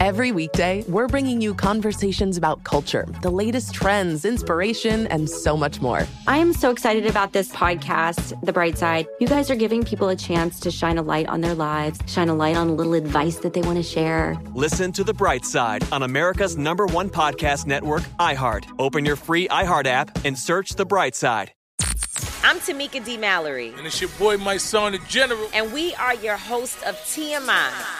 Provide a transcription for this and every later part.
Every weekday, we're bringing you conversations about culture, the latest trends, inspiration, and so much more. I am so excited about this podcast, The Bright Side. You guys are giving people a chance to shine a light on their lives, shine a light on a little advice that they want to share. Listen to The Bright Side on America's number one podcast network, iHeart. Open your free iHeart app and search The Bright Side. I'm Tamika D. Mallory. And it's your boy, Mysonne, the General. And we are your host of TMI.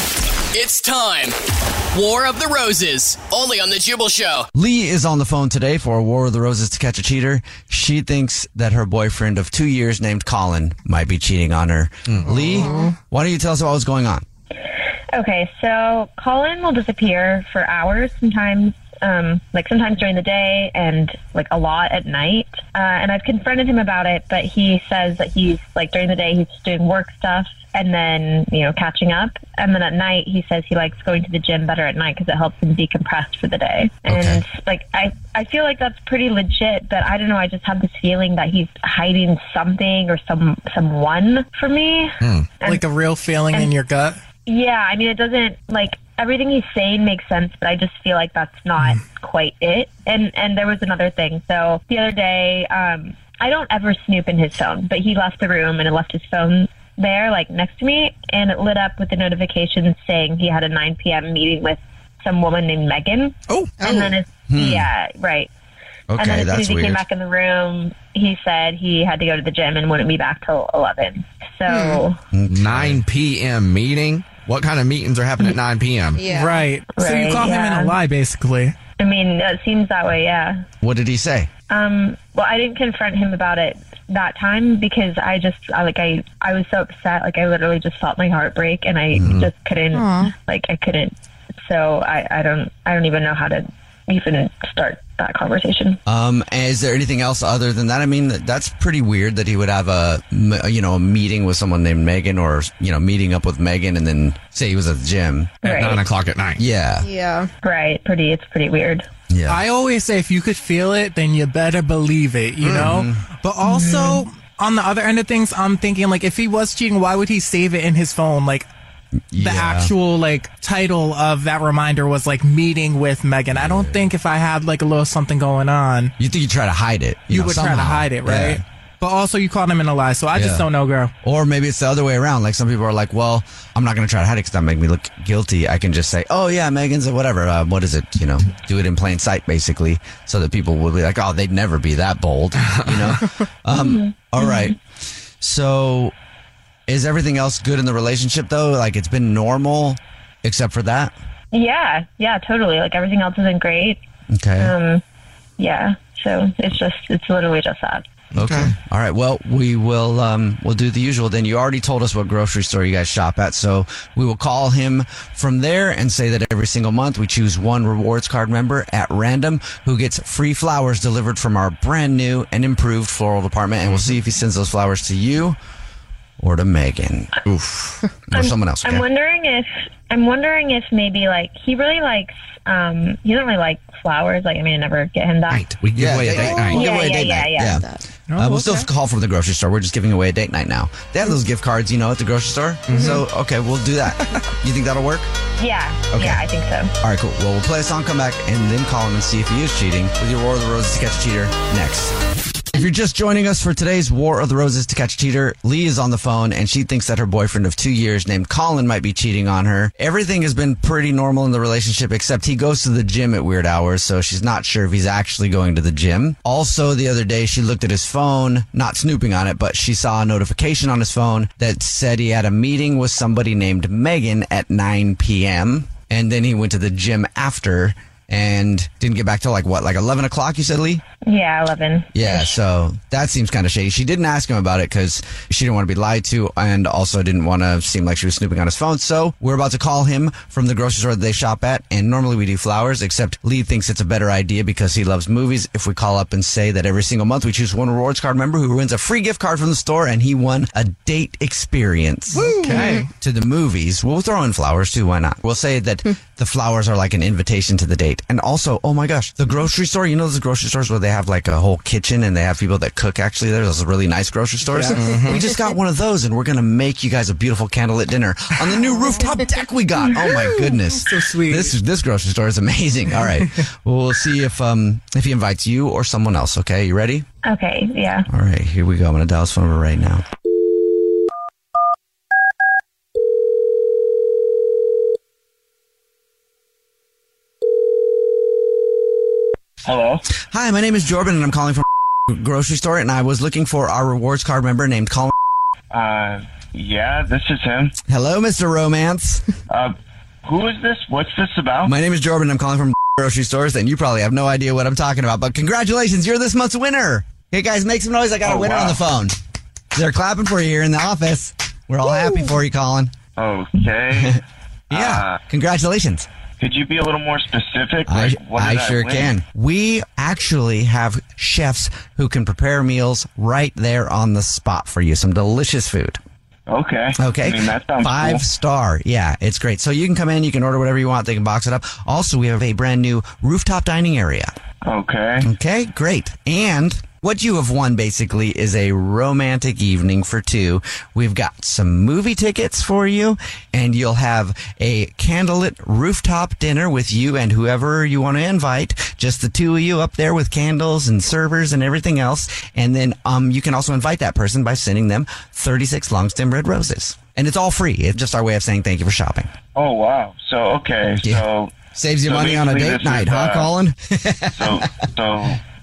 It's time. War of the Roses, only on The Jubal Show. Lee is on the phone today for War of the Roses to catch a cheater. She thinks that her boyfriend of two years named Colin might be cheating on her. Mm-hmm. Lee, why don't you tell us what was going on? Okay, so Colin will disappear for hours sometimes. Um, like sometimes during the day and like a lot at night. Uh, and I've confronted him about it, but he says that he's like during the day he's doing work stuff and then you know catching up. And then at night he says he likes going to the gym better at night because it helps him decompress for the day. And okay. like i i feel like that's pretty legit but i don't know. I just have this feeling that he's hiding something or some someone from me. Hmm. and, like a real feeling and, in your gut? Yeah i mean it doesn't like everything he's saying makes sense but i just feel like that's not hmm. quite it. And and there was another thing. So the other day um I don't ever snoop in his phone, but he left the room and it left his phone there, like next to me, and it lit up with the notification saying he had a 9 p.m. meeting with some woman named Megan. Oh, and then it's hmm. yeah, right. Okay, and then as soon as he weird. came back in the room, he said he had to go to the gym and wouldn't be back till 11. So hmm. 9 p.m. meeting. What kind of meetings are happening at 9 p.m.? Yeah. Right. right so you caught yeah. him in a lie, basically. I mean, it seems that way. Yeah. What did he say? Um. Well, I didn't confront him about it that time because I just I, like I I was so upset like I literally just felt my heart break and I mm-hmm. just couldn't Aww. like I couldn't so I I don't I don't even know how to even start that conversation. Um, is there anything else other than that? I mean, that's pretty weird that he would have a you know a meeting with someone named Megan, or you know meeting up with Megan, and then say he was at the gym at nine o'clock at night. Yeah, yeah, right. Pretty. It's pretty weird. Yeah. I always say if you could feel it, then you better believe it. You mm-hmm. know, but also. Mm-hmm. On the other end of things, I'm thinking like if he was cheating, why would he save it in his phone? Like the Yeah. actual like title of that reminder was like meeting with Megan. I don't think if I had like a little something going on, You think you try to hide it? you, know, would try to somehow. hide it, right? Yeah. But also, you caught him in a lie, so I Yeah. just don't know, girl. Or maybe it's the other way around. Like some people are like, well, I'm not going to try to hide it because that make me look guilty. I can just say, oh yeah, Megan's or whatever. Uh, what is it? You know, do it in plain sight, basically, so that people will be like, oh, they'd never be that bold. You know. um, all right. So, is everything else good in the relationship though? Like it's been normal, except for that. Yeah, yeah, totally. Like everything else isn't great. Okay. Um, yeah. So it's just it's literally just that. Okay. All right. Well, we will um, we'll do the usual. Then you already told us what grocery store you guys shop at, so we will call him from there and say that every single month we choose one rewards card member at random who gets free flowers delivered from our brand new and improved floral department, and we'll see if he sends those flowers to you or to Megan. Oof. Or someone else. Okay? I'm wondering if I'm wondering if maybe like he really likes um he doesn't really like flowers. Like I mean I never get him that. We give away a date night. We'll give Yeah, away a yeah, date yeah, night. yeah. Uh, we'll still call from the grocery store. We're just giving away a date night now. They have those gift cards, you know, at the grocery store. So, okay, we'll do that. you think that'll work? Yeah. Okay. Yeah, I think so. All right, cool. Well, we'll play a song, come back, and then call him and see if he is cheating with your War of the Roses to catch a cheater next. If you're just joining us for today's War of the Roses to catch a cheater, Lee is on the phone and she thinks that her boyfriend of two years named Colin might be cheating on her. Everything has been pretty normal in the relationship except he goes to the gym at weird hours, so she's not sure if he's actually going to the gym. Also, the other day she looked at his phone, not snooping on it, but she saw a notification on his phone that said he had a meeting with somebody named Megan at 9 p.m. And then he went to the gym after and didn't get back till like what, like 11 o'clock, you said, Lee? Yeah, eleven. Yeah, so that seems kind of shady. She didn't ask him about it because she didn't want to be lied to and also didn't want to seem like she was snooping on his phone. So we're about to call him from the grocery store that they shop at. And normally we do flowers, except Lee thinks it's a better idea because he loves movies. If we call up and say that every single month we choose one rewards card member who wins a free gift card from the store and he won a date experience. Okay. To the movies. We'll throw in flowers too. Why not? We'll say that hmm. the flowers are like an invitation to the date. And also, oh my gosh, the grocery store, you know, those grocery stores where they have like a whole kitchen and they have people that cook actually there. Those really nice grocery stores. Yeah. Mhm. We just got one of those and we're going to make you guys a beautiful candlelit dinner on the new rooftop deck we got. Oh my goodness. So sweet. This, this grocery store is amazing. All right. well, we'll see if, um, if he invites you or someone else. Okay. You ready? Okay, yeah. All right. Here we go. I'm going to dial his phone number right now. Hello. Hi, my name is Jordan, and I'm calling from grocery store, and I was looking for our rewards card member named Colin. Uh, yeah, this is him. Hello, Mr. Romance. Uh, who is this? What's this about? My name is Jordan. I'm calling from grocery stores, and you probably have no idea what I'm talking about. But congratulations, you're this month's winner. Hey guys, make some noise! I got a Oh, winner wow. on the phone. They're clapping for you here in the office. We're all happy for you, Colin. Okay. Yeah, congratulations. Could you be a little more specific? I, Like, what I sure can. We actually have chefs who can prepare meals right there on the spot for you. Some delicious food. Okay. Okay. I mean, that sounds Five cool. star. Yeah, it's great. So you can come in, you can order whatever you want. They can box it up. Also, we have a brand new rooftop dining area. Okay. Okay, great. And what you have won basically is a romantic evening for two. We've got some movie tickets for you, and you'll have a candlelit rooftop dinner with you and whoever you want to invite. Just the two of you up there with candles and servers and everything else. And then um, you can also invite that person by sending them 36 long stem red roses. And it's all free. It's just our way of saying thank you for shopping. Oh wow. So okay. So Saves you so money on a date night, is, huh, uh, Colin? so so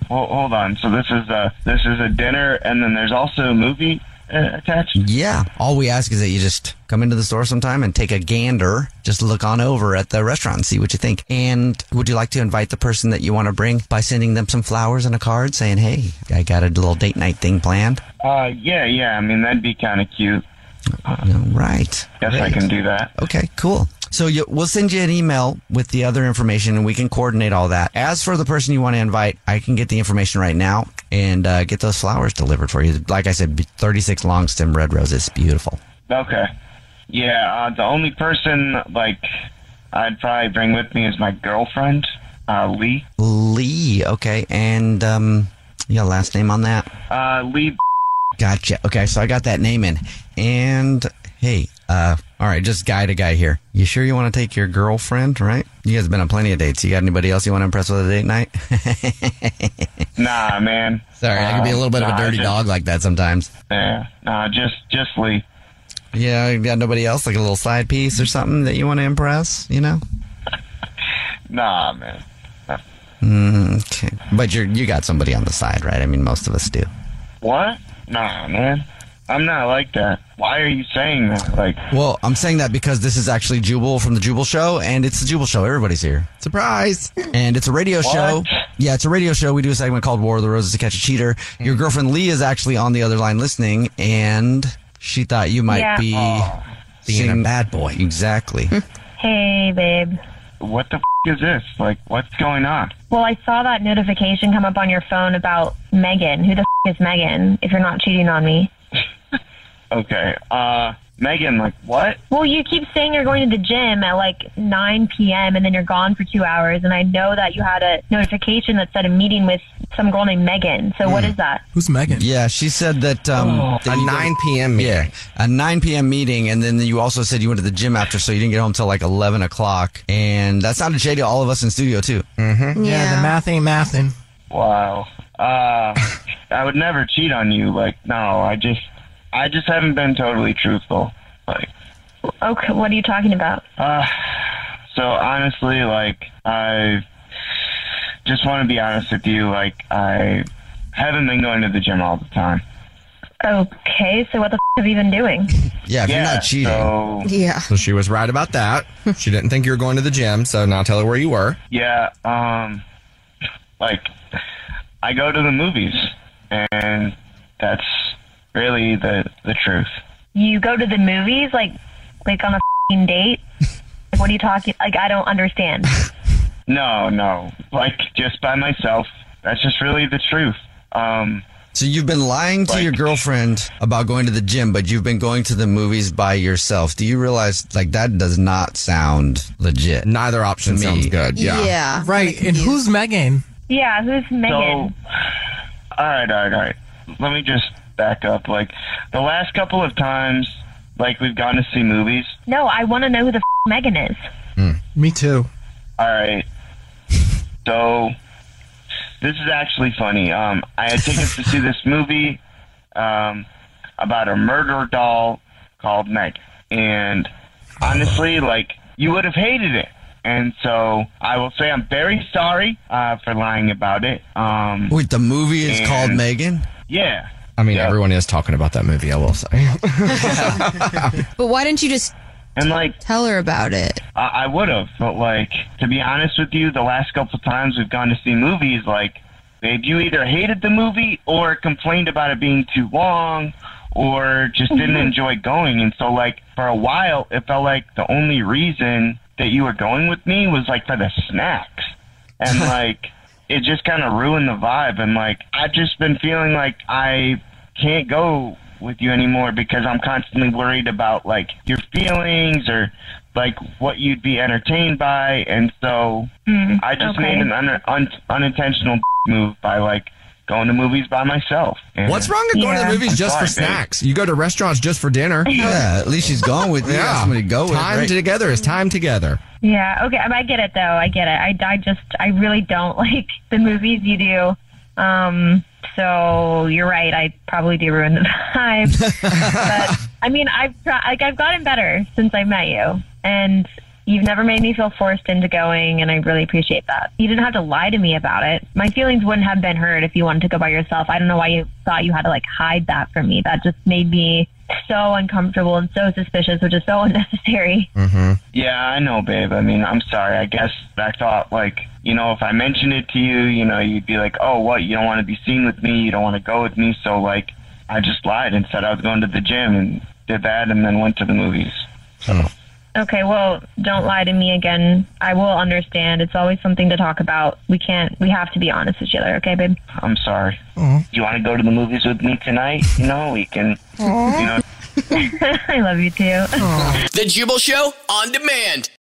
ho- hold on. So this is a this is a dinner, and then there's also a movie uh, attached. Yeah. All we ask is that you just come into the store sometime and take a gander. Just look on over at the restaurant and see what you think. And would you like to invite the person that you want to bring by sending them some flowers and a card saying, hey, I got a little date night thing planned? Uh, yeah, yeah. I mean, that'd be kind of cute. right. Guess I can do that. Okay, cool. So you, we'll send you an email with the other information and we can coordinate all that. As for the person you want to invite, I can get the information right now and uh, get those flowers delivered for you. Like I said, 36 long stem red roses. Beautiful. Okay. Yeah. Uh, the only person like I'd probably bring with me is my girlfriend, uh, Lee. Lee. Okay. And um, you got a last name on that? Uh, Lee. Gotcha. Okay, so I got that name in. And hey, uh, all right, just guy to guy here. You sure you want to take your girlfriend, right? You guys have been on plenty of dates. You got anybody else you want to impress with a date night? Nah, man. Sorry, I can be a little bit of a dirty just- dog like that sometimes. Yeah. Nah, just just Lee. Yeah, you got nobody else, like a little side piece or something that you want to impress, you know? Nah, man. Mm, okay. But you're, you got somebody on the side, right? I mean, most of us do. What? Nah, man. I'm not like that. Why are you saying that? Like, Well, I'm saying that because this is actually Jubal from the Jubal Show, and it's the Jubal Show. Everybody's here. Surprise! And it's a radio What? show. Yeah, it's a radio show. We do a segment called War of the Roses to catch a cheater. Your mm. girlfriend Lee is actually on the other line listening, and she thought you might Yeah. be Being a bad boy. Exactly. Hmm. Hey, babe. what the f- is this? Like, what's going on? Well, I saw that notification come up on your phone about Megan. Who the f- is Megan? If you're not cheating on me. Okay. Uh, Megan, like, what? Well, you keep saying you're going to the gym at like 9 p.m. and then you're gone for two hours. And I know that you had a notification that said a meeting with some girl named Megan. So what is that? Who's Megan? Yeah, she said that um, Oh. that A you 9 p.m. meeting. Yeah, a 9 p.m. meeting, and then you also said you went to the gym after, so you didn't get home till like 11 o'clock, and that sounded shady to all of us in studio too. Mm-hmm. Yeah, the math ain't mathing. Wow. Uh, I would never cheat on you. Like, no, I just, I just haven't been totally truthful. Like, Okay, what are you talking about? uh, so honestly, like, I just want to be honest with you. Like, I haven't been going to the gym all the time. Okay, so what the f- have you been doing? Yeah, if you're not cheating. So, Yeah. So she was right about that. She didn't think you were going to the gym, so now tell her where you were. yeah, um, like, I go to the movies, and that's really the the truth. You go to the movies, like, like on a f***ing date? Like, what are you talking? Like, I don't understand. No, no, like just by myself. That's just really the truth. Um, So you've been lying to your girlfriend about going to the gym, but you've been going to the movies by yourself. Do you realize like that does not sound legit? Neither option To me. sounds good. Yeah. Yeah. Right, and who's Megan? Yeah, who's Megan? So, all right, all right, all right. Let me just back up. Like the last couple of times, like we've gone to see movies. no, I want to know who the f- Megan is. Me too. All right. So this is actually funny. Um, I had tickets to see this movie um, about a murder doll called Meg, and honestly, like you would have hated it. And so I will say I'm very sorry uh, for lying about it. Um, Wait, the movie is and- called Megan. Yeah. I mean, Yeah. everyone is talking about that movie, I will say. But why didn't you just And like tell her about it? I, I would have, but like to be honest with you, the last couple of times we've gone to see movies, like babe, you either hated the movie or complained about it being too long, or just didn't mm-hmm. enjoy going. And so, like for a while, it felt like the only reason that you were going with me was like for the snacks, and like it just kind of ruined the vibe. And like I've just been feeling like I can't go with you anymore because I'm constantly worried about like your feelings or like what you'd be entertained by, and so Mm, I just okay. made an un- un- unintentional move by like going to movies by myself. And- What's wrong with going to the movies I'm just for sorry, babe. snacks? You go to restaurants just for dinner. Yeah, at least she's going with you. Yeah. Yeah. somebody to go with. Time right? together is time together. Yeah, okay, I get it though. I get it. I, I just, I really don't like the movies you do. Um, so you're right. I probably do ruin the vibe. but I mean, I've tried, like I've gotten better since I met you, and you've never made me feel forced into going, and I really appreciate that. You didn't have to lie to me about it. My feelings wouldn't have been hurt if you wanted to go by yourself. I don't know why you thought you had to like hide that from me. That just made me so uncomfortable and so suspicious, which is so unnecessary. Mm-hmm. Yeah, I know, babe. I mean, I'm sorry. I guess I thought, like, you know, if I mentioned it to you, you know, you'd be like, oh, what? You don't want to be seen with me. You don't want to go with me. So, like, I just lied and said I was going to the gym and did that and then went to the movies. So, Okay, well, don't lie to me again. I will understand. It's always something to talk about. We can't, we have to be honest with each other, okay, babe? I'm sorry. Do you want to go to the movies with me tonight? You know, we can, you know. I love you too. The Jubal Show on demand.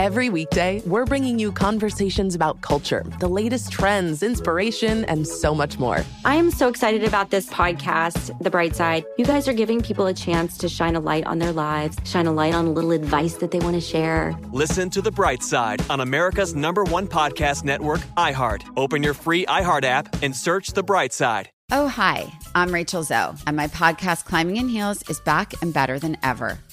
Every weekday, we're bringing you conversations about culture, the latest trends, inspiration, and so much more. I am so excited about this podcast, The Bright Side. You guys are giving people a chance to shine a light on their lives, shine a light on a little advice that they want to share. Listen to The Bright Side on America's number one podcast network, iHeart. Open your free iHeart app and search The Bright Side. Oh, hi, I'm Rachel Zoe, and my podcast, Climbing in Heels, is back and better than ever.